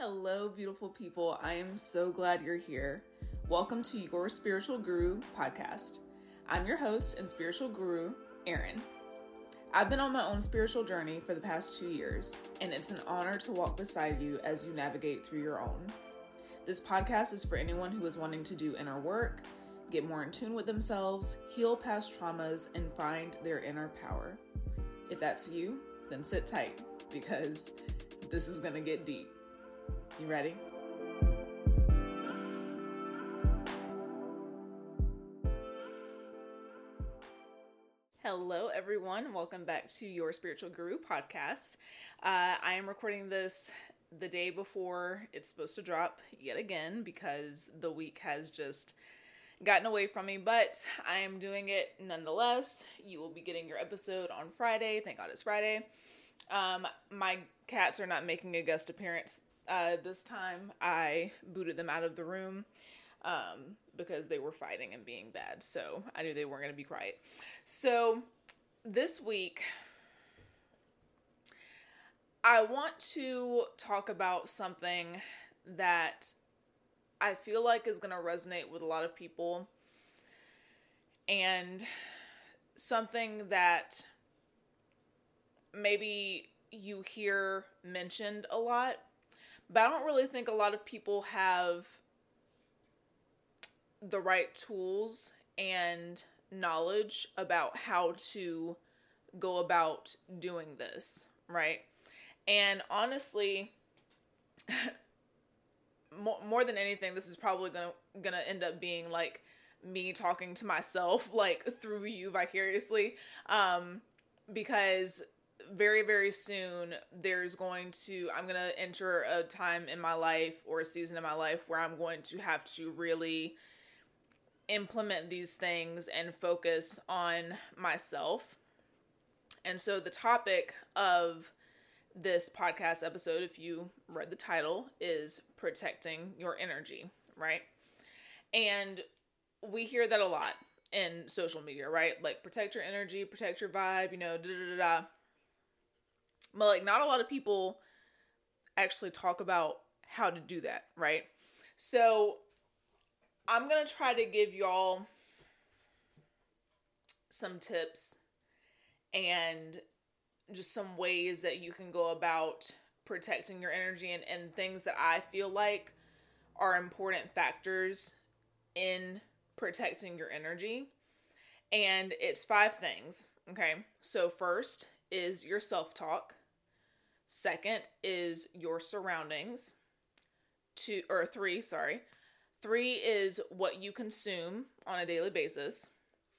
Hello, beautiful people. I am so glad you're here. Welcome to your Spiritual Guru podcast. I'm your host and spiritual guru, Erin. I've been on my own spiritual journey for the past two years, and it's an honor to walk beside you as you navigate through your own. This podcast is for anyone who is wanting to do inner work, get more in tune with themselves, heal past traumas, and find their inner power. If that's you, then sit tight because this is going to get deep. You ready? Hello, everyone. Welcome back to your Spiritual Guru podcast. Uh, I am recording this the day before it's supposed to drop yet again because the week has just gotten away from me, but I am doing it nonetheless. You will be getting your episode on Friday. Thank God it's Friday. Um, my cats are not making a guest appearance uh, this time. I booted them out of the room um, because they were fighting and being bad. So I knew they weren't going to be quiet. So this week, I want to talk about something that I feel like is going to resonate with a lot of people and something that maybe you hear mentioned a lot, but I don't really think a lot of people have the right tools and knowledge about how to go about doing this, right? And honestly, more, than anything, this is probably gonna gonna end up being like me talking to myself, like through you vicariously, um, because very very soon there's going to i'm going to enter a time in my life or a season in my life where i'm going to have to really implement these things and focus on myself. And so the topic of this podcast episode if you read the title is protecting your energy right? And we hear that a lot in social media right? Like protect your energy protect your vibe you know da da da da but like not a lot of people actually talk about how to do that, right? So I'm going to try to give y'all some tips and just some ways that you can go about protecting your energy and, and things that I feel like are important factors in protecting your energy. And it's five things. Okay. So, first is your self talk. Second is your surroundings. Two or three, sorry. Three is what you consume on a daily basis.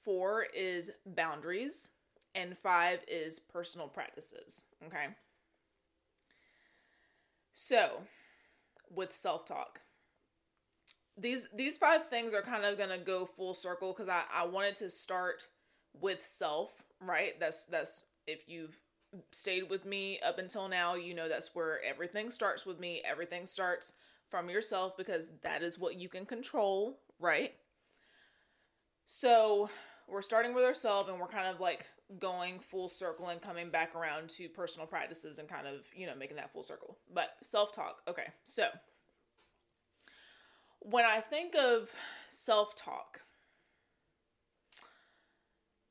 Four is boundaries. And five is personal practices. Okay. So, with self talk, these these five things are kind of gonna go full circle because I I wanted to start with self, right? That's that's if you've stayed with me up until now, you know that's where everything starts with me. Everything starts from yourself because that is what you can control, right? So, we're starting with ourselves and we're kind of like going full circle and coming back around to personal practices and kind of, you know, making that full circle. But self talk, okay. So, when I think of self talk,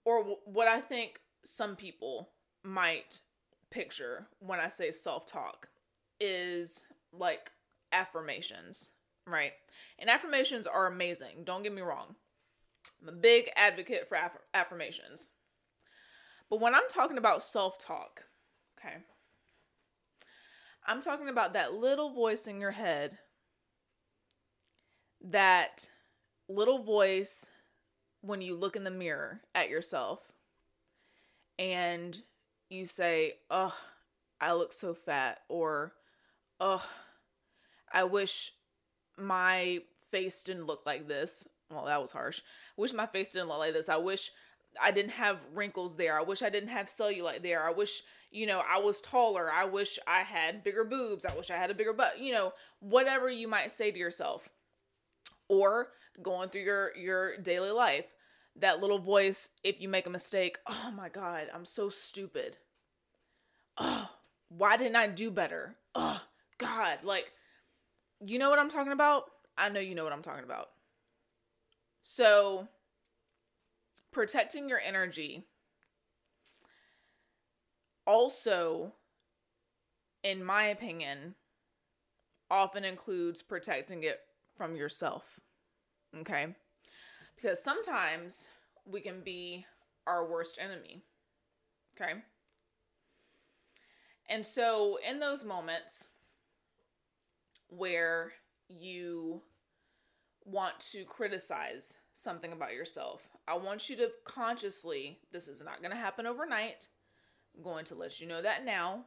or what I think some people might picture when I say self talk is like affirmations, right? And affirmations are amazing. Don't get me wrong. I'm a big advocate for aff- affirmations. But when I'm talking about self talk, okay, I'm talking about that little voice in your head, that little voice when you look in the mirror at yourself and you say, "Oh, I look so fat," or "Oh, I wish my face didn't look like this." Well, that was harsh. I wish my face didn't look like this. I wish I didn't have wrinkles there. I wish I didn't have cellulite there. I wish, you know, I was taller. I wish I had bigger boobs. I wish I had a bigger butt. You know, whatever you might say to yourself. Or going through your your daily life that little voice if you make a mistake oh my god i'm so stupid oh why didn't i do better oh god like You know what I'm talking about? I know you know what I'm talking about. So, protecting your energy also, in my opinion, often includes protecting it from yourself. Okay? Because sometimes we can be our worst enemy. Okay? And so, in those moments where you want to criticize something about yourself, I want you to consciously, this is not going to happen overnight. I'm going to let you know that now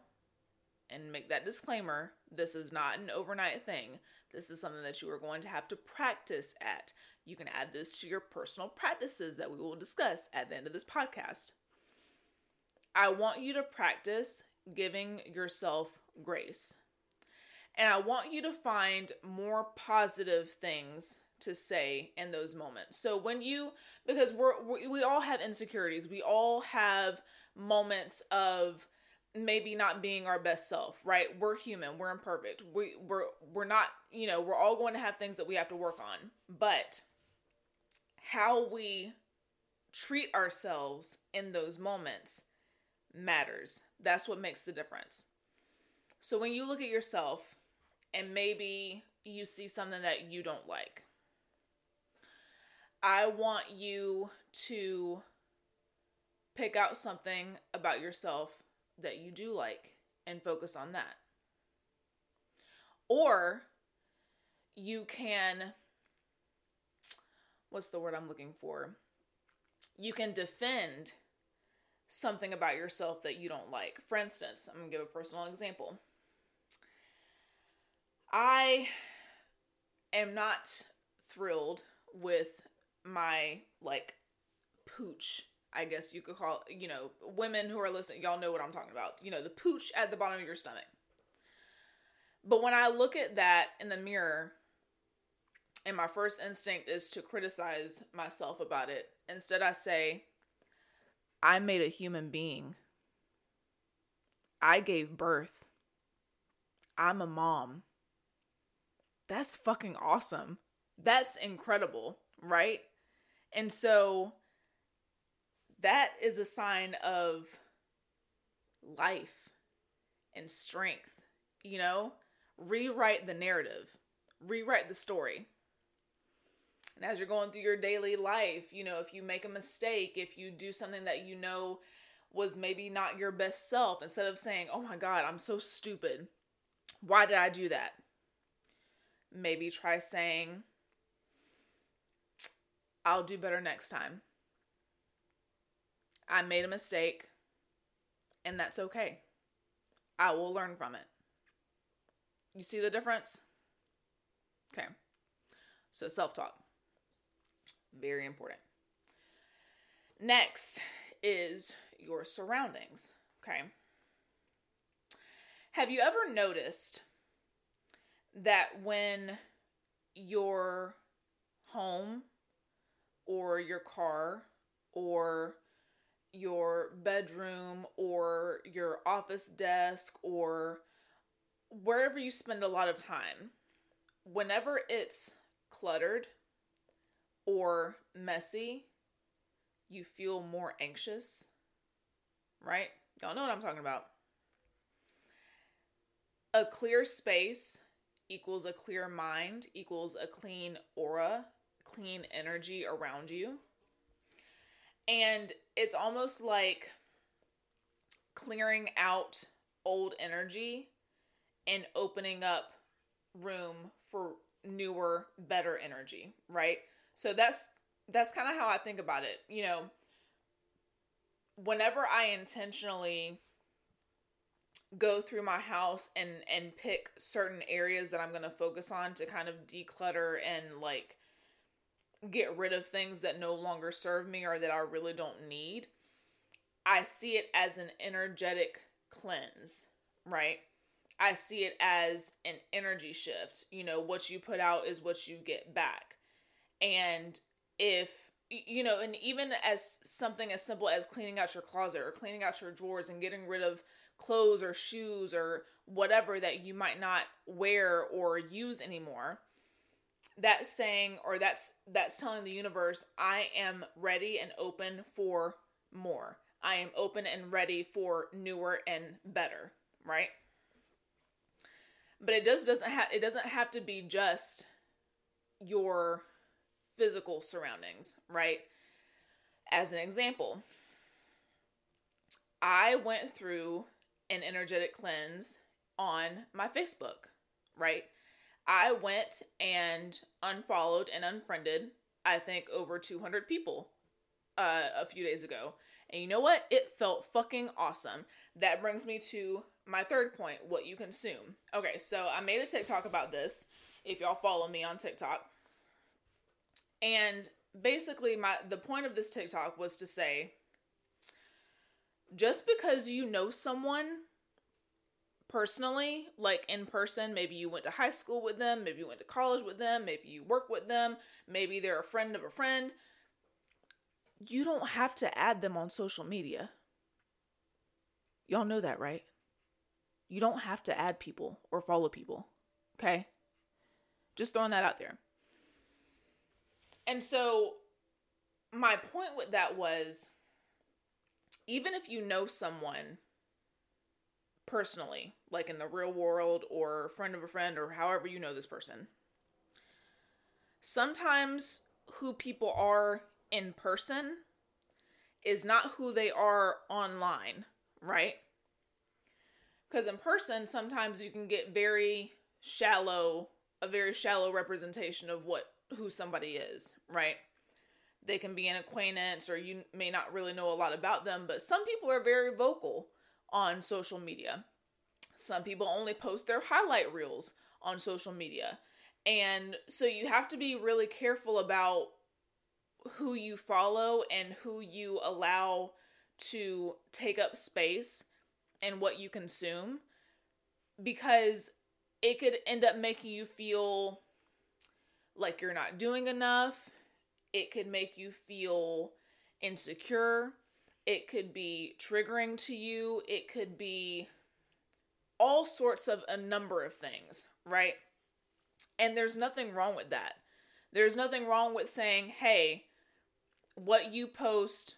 and make that disclaimer. This is not an overnight thing. This is something that you are going to have to practice at. You can add this to your personal practices that we will discuss at the end of this podcast. I want you to practice giving yourself grace. And I want you to find more positive things to say in those moments. So when you because we're we, we all have insecurities. We all have moments of maybe not being our best self, right? We're human, we're imperfect. We we're we're not, you know, we're all going to have things that we have to work on. But how we treat ourselves in those moments matters. That's what makes the difference. So when you look at yourself and maybe you see something that you don't like, I want you to pick out something about yourself that you do like and focus on that. Or you can, what's the word I'm looking for? You can defend something about yourself that you don't like. For instance, I'm going to give a personal example. I am not thrilled with my like pooch I guess you could call, you know, women who are listening, y'all know what I'm talking about. You know, the pooch at the bottom of your stomach. But when I look at that in the mirror, and my first instinct is to criticize myself about it, instead I say, I made a human being. I gave birth. I'm a mom. That's fucking awesome. That's incredible, right? And so that is a sign of life and strength, you know? Rewrite the narrative, rewrite the story. And as you're going through your daily life, you know, if you make a mistake, if you do something that you know was maybe not your best self, instead of saying, oh my God, I'm so stupid, why did I do that? Maybe try saying, I'll do better next time. I made a mistake, and that's okay. I will learn from it. You see the difference? Okay. So, self talk. Very important. Next is your surroundings. Okay. Have you ever noticed that when your home or your car or your bedroom or your office desk or wherever you spend a lot of time, whenever it's cluttered or messy, you feel more anxious, right? Y'all know what I'm talking about. A clear space equals a clear mind, equals a clean aura, clean energy around you. And it's almost like clearing out old energy and opening up room for newer, better energy, right? So that's that's kind of how I think about it. You know, whenever I intentionally go through my house and and pick certain areas that I'm going to focus on to kind of declutter and like get rid of things that no longer serve me or that I really don't need, I see it as an energetic cleanse, right? I see it as an energy shift. You know, what you put out is what you get back. And if you know, and even as something as simple as cleaning out your closet or cleaning out your drawers and getting rid of clothes or shoes or whatever that you might not wear or use anymore that's saying or that's that's telling the universe i am ready and open for more. I am open and ready for newer and better right? But it just doesn't have it doesn't have to be just your physical surroundings right as an example i went through an energetic cleanse on my Facebook, right? I went and unfollowed and unfriended, I think, over 200 people uh, a few days ago. And you know what? It felt fucking awesome. That brings me to my third point what you consume. Okay, so I made a TikTok about this if y'all follow me on TikTok. And basically my the point of this TikTok was to say just because you know someone personally, like in person, maybe you went to high school with them, maybe you went to college with them, maybe you work with them, maybe they're a friend of a friend, you don't have to add them on social media. Y'all know that, right? You don't have to add people or follow people, okay? Just throwing that out there. And so, my point with that was even if you know someone personally, like in the real world or friend of a friend or however you know this person, sometimes who people are in person is not who they are online, right? Because in person, sometimes you can get very shallow, a very shallow representation of what who somebody is, right? They can be an acquaintance or you may not really know a lot about them, but some people are very vocal on social media. Some people only post their highlight reels on social media. And so you have to be really careful about who you follow and who you allow to take up space and what you consume because it could end up making you feel like you're not doing enough it could make you feel insecure. It could be triggering to you. It could be all sorts of a number of things, right? And there's nothing wrong with that. There's nothing wrong with saying, hey, what you post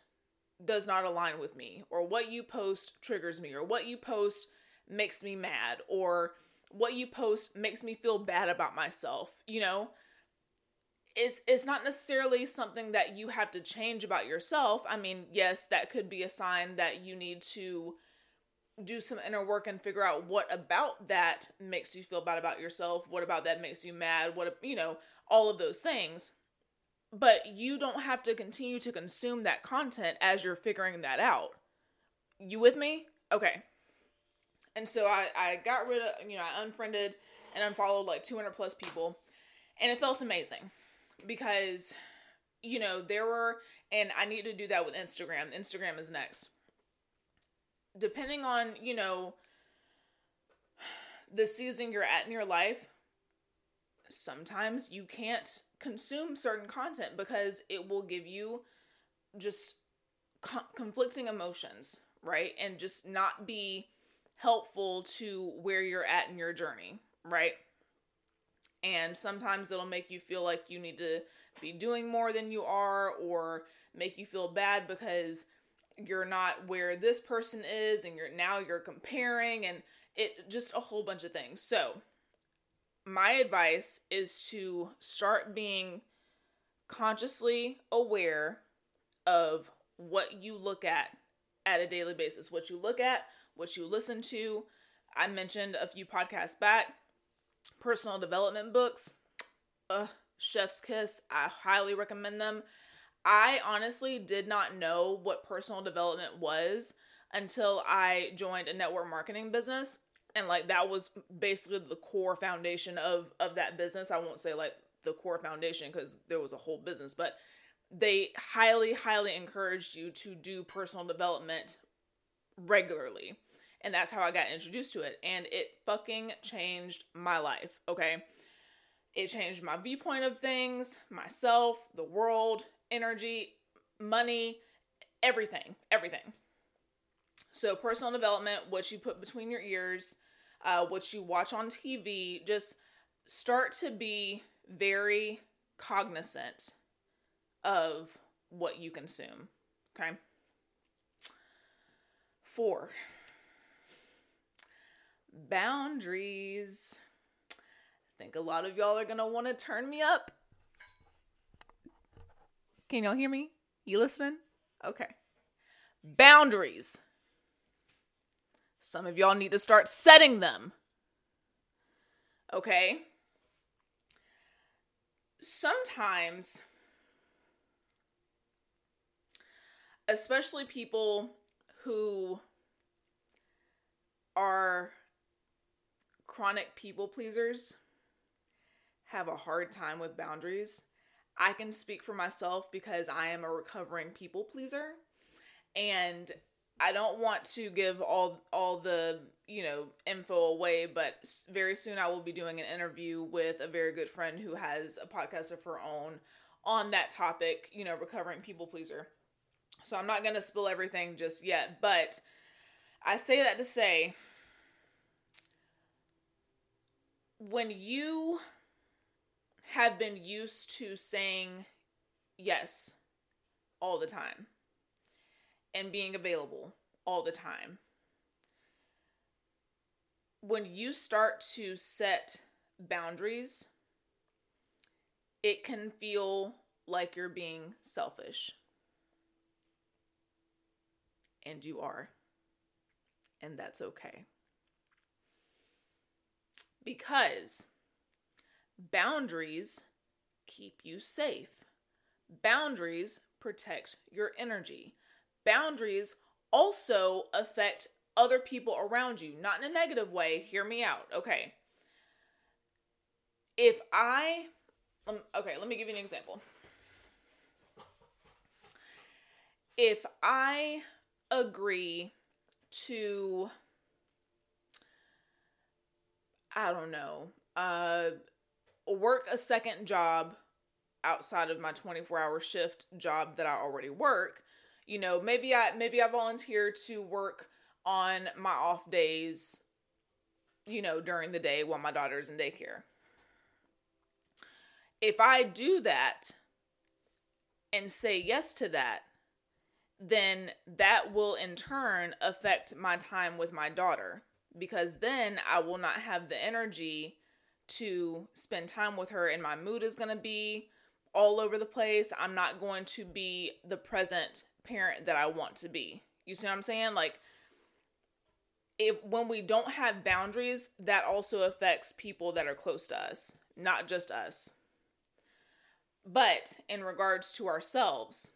does not align with me, or what you post triggers me, or what you post makes me mad, or what you post makes me feel bad about myself, you know? Is is not necessarily something that you have to change about yourself. I mean, yes, that could be a sign that you need to do some inner work and figure out what about that makes you feel bad about yourself, what about that makes you mad, what you know, all of those things. But you don't have to continue to consume that content as you're figuring that out. You with me? Okay. And so I I got rid of, you know, I unfriended and unfollowed like 200 plus people and it felt amazing because you know there were and i need to do that with instagram. Instagram is next. Depending on you know the season you're at in your life sometimes you can't consume certain content because it will give you just co- conflicting emotions right? And just not be helpful to where you're at in your journey right and sometimes it'll make you feel like you need to be doing more than you are or make you feel bad because you're not where this person is and you're now you're comparing and it just a whole bunch of things. So, my advice is to start being consciously aware of what you look at at a daily basis, what you look at, what you listen to. I mentioned a few podcasts back personal development books. Uh, Chef's Kiss. I highly recommend them. I honestly did not know what personal development was until I joined a network marketing business and like that was basically the core foundation of of that business. I won't say like the core foundation cuz there was a whole business, but they highly highly encouraged you to do personal development regularly. And that's how I got introduced to it. And it fucking changed my life, okay? It changed my viewpoint of things, myself, the world, energy, money, everything, everything. So, personal development, what you put between your ears, uh, what you watch on TV, just start to be very cognizant of what you consume. Okay. Four, boundaries. I think a lot of y'all are going to want to turn me up. Can y'all hear me? You listening? Okay. Boundaries. Some of y'all need to start setting them. Okay? Sometimes, especially people who are chronic people pleasers, have a hard time with boundaries. I can speak for myself because I am a recovering people pleaser. And I don't want to give all all the you know info away, but very soon I will be doing an interview with a very good friend who has a podcast of her own on that topic. You know, recovering people pleaser. So I'm not gonna spill everything just yet, but I say that to say when you have been used to saying yes all the time and being available all the time. When you start to set boundaries, it can feel like you're being selfish. And you are. And that's okay. Because boundaries keep you safe. Boundaries protect your energy boundaries also affect other people around you, not in a negative way. Hear me out. Okay. If I, um, okay, let me give you an example. If I agree to, I don't know, uh, work a second job outside of my 24 hour shift job that I already work, you know maybe i maybe i volunteer to work on my off days you know during the day while my daughter's in daycare. If i do that and say yes to that then that will in turn affect my time with my daughter because then I will not have the energy to spend time with her and my mood is going to be all over the place. I'm not going to be the present parent that I want to be. You see what I'm saying? Like if when we don't have boundaries, that also affects people that are close to us, not just us. But in regards to ourselves,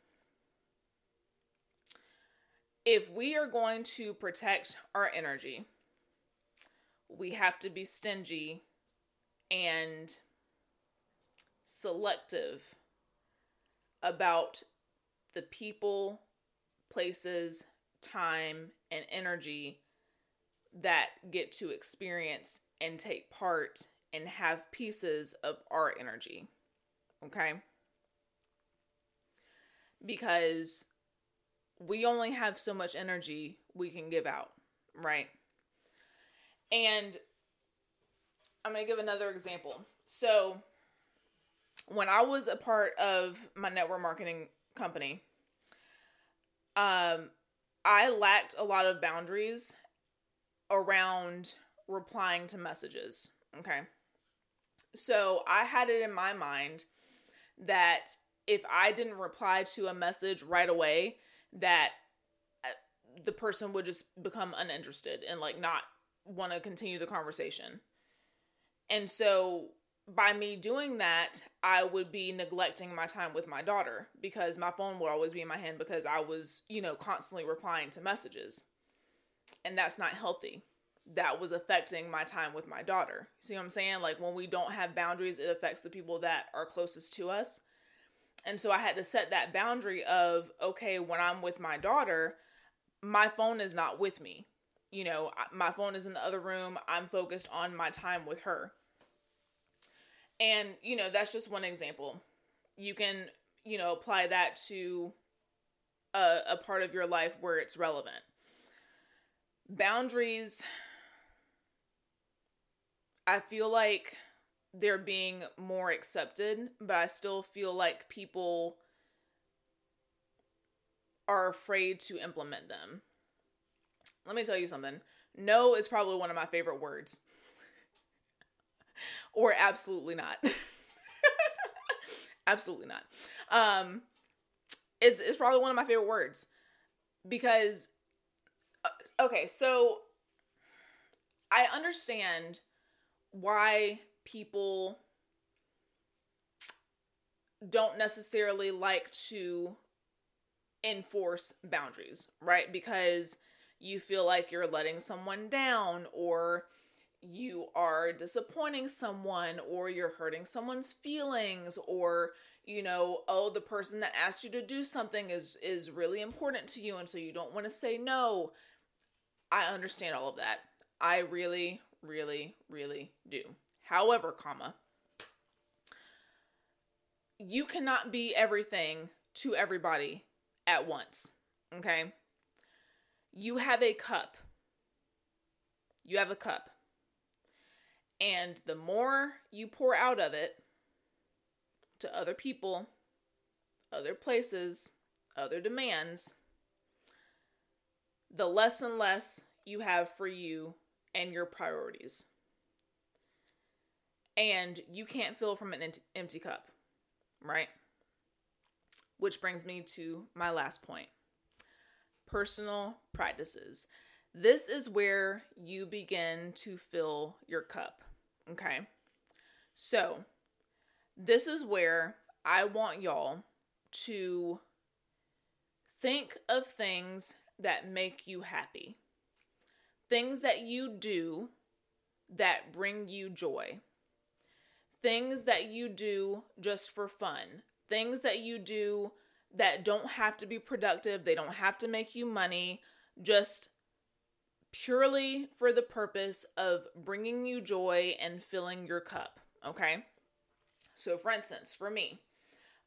if we are going to protect our energy, we have to be stingy and selective about the people, places, time, and energy that get to experience and take part and have pieces of our energy. Okay? Because we only have so much energy we can give out, right? And I'm going to give another example. So, when I was a part of my network marketing company, um, I lacked a lot of boundaries around replying to messages. Okay. So I had it in my mind that if I didn't reply to a message right away, that uh, the person would just become uninterested and like not want to continue the conversation. And so by me doing that, I would be neglecting my time with my daughter because my phone would always be in my hand because I was, you know, constantly replying to messages. And that's not healthy. That was affecting my time with my daughter. See what I'm saying? Like when we don't have boundaries, it affects the people that are closest to us. And so I had to set that boundary of, okay, when I'm with my daughter, my phone is not with me. You know, my phone is in the other room. I'm focused on my time with her and, you know, that's just one example. You can you know, apply that to a, a part of your life where it's relevant. Boundaries, I feel like they're being more accepted, but I still feel like people are afraid to implement them. Let me tell you something. No is probably one of my favorite words. or absolutely not. absolutely not. Um it's it's probably one of my favorite words because uh, okay, so I understand why people don't necessarily like to enforce boundaries, right? Because you feel like you're letting someone down or you are disappointing someone or you're hurting someone's feelings or you know oh the person that asked you to do something is is really important to you and so you don't want to say no. I understand all of that. I really really really do. However comma you cannot be everything to everybody at once okay you have a cup you have a cup and the more you pour out of it to other people, other places, other demands, the less and less you have for you and your priorities. And you can't fill from an empty cup, right? Which brings me to my last point personal practices. This is where you begin to fill your cup. Okay. So, this is where I want y'all to think of things that make you happy, things that you do that bring you joy, things that you do just for fun, things that you do that don't have to be productive, they don't have to make you money, just purely for the purpose of bringing you joy and filling your cup. Okay. So, for instance, for me,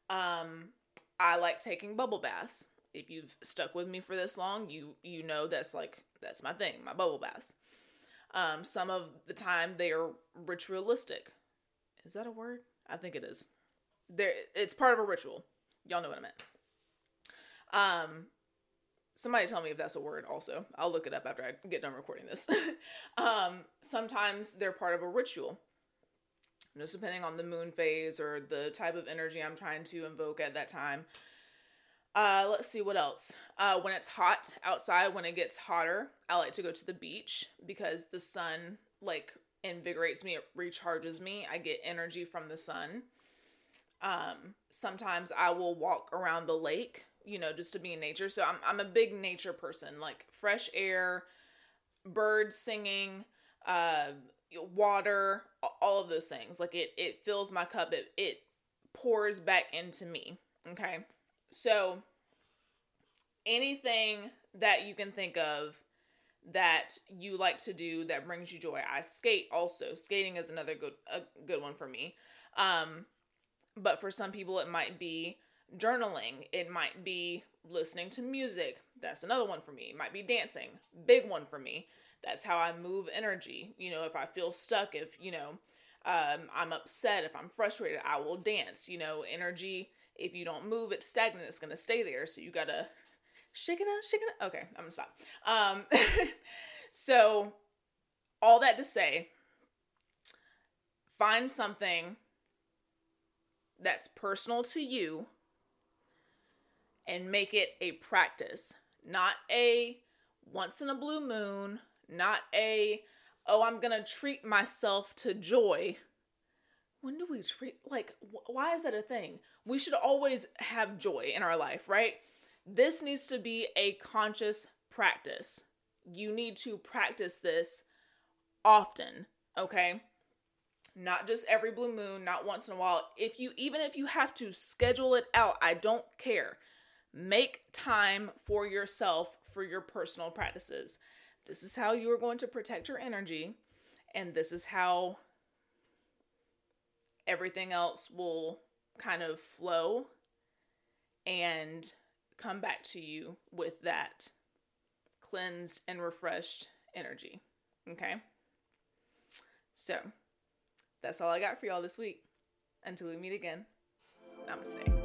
um, I like taking bubble baths. If you've stuck with me for this long, you you know that's like that's my thing, my bubble baths. Um, some of the time they are ritualistic. Is that a word? I think it is. There, it's part of a ritual. Y'all know what I meant. Um, somebody tell me if that's a word also. I'll look it up after i get done recording this. Um sometimes they're part of a ritual. Just depending on the moon phase or the type of energy i'm trying to invoke at that time. Uh let's see what else. Uh when it's hot outside when it gets hotter i like to go to the beach because the sun like invigorates me. It recharges me. I get energy from the sun. Um sometimes i will walk around the lake you know, just to be in nature. So I'm I'm a big nature person, like fresh air, birds singing, uh, water, all of those things. Like it it fills my cup. It it pours back into me. Okay, so anything that you can think of that you like to do that brings you joy. I skate also. Skating is another good a good one for me. Um but for some people it might be journaling, it might be listening to music. That's another one for me. It might be dancing. Big one for me. That's how I move energy. You know, if I feel stuck, if, you know, um, I'm upset, if I'm frustrated, I will dance. You know, energy, if you don't move, it's stagnant, it's to stay there. So you got to shake it up, shake it up. Okay, I'm to stop. Um, so, all that to say, find something that's personal to you and make it a practice, not a once in a blue moon, not a oh, I'm going to treat myself to joy. When do we treat like wh- why is that a thing? We should always have joy in our life, right? This needs to be a conscious practice. You need to practice this often, okay? Not just every blue moon, not once in a while. If you even if you have to schedule it out, I don't care. Make time for yourself for your personal practices. This is how you are going to protect your energy, and this is how everything else will kind of flow and come back to you with that cleansed and refreshed energy. Okay? So, that's all I got for y'all this week. Until we meet again, namaste.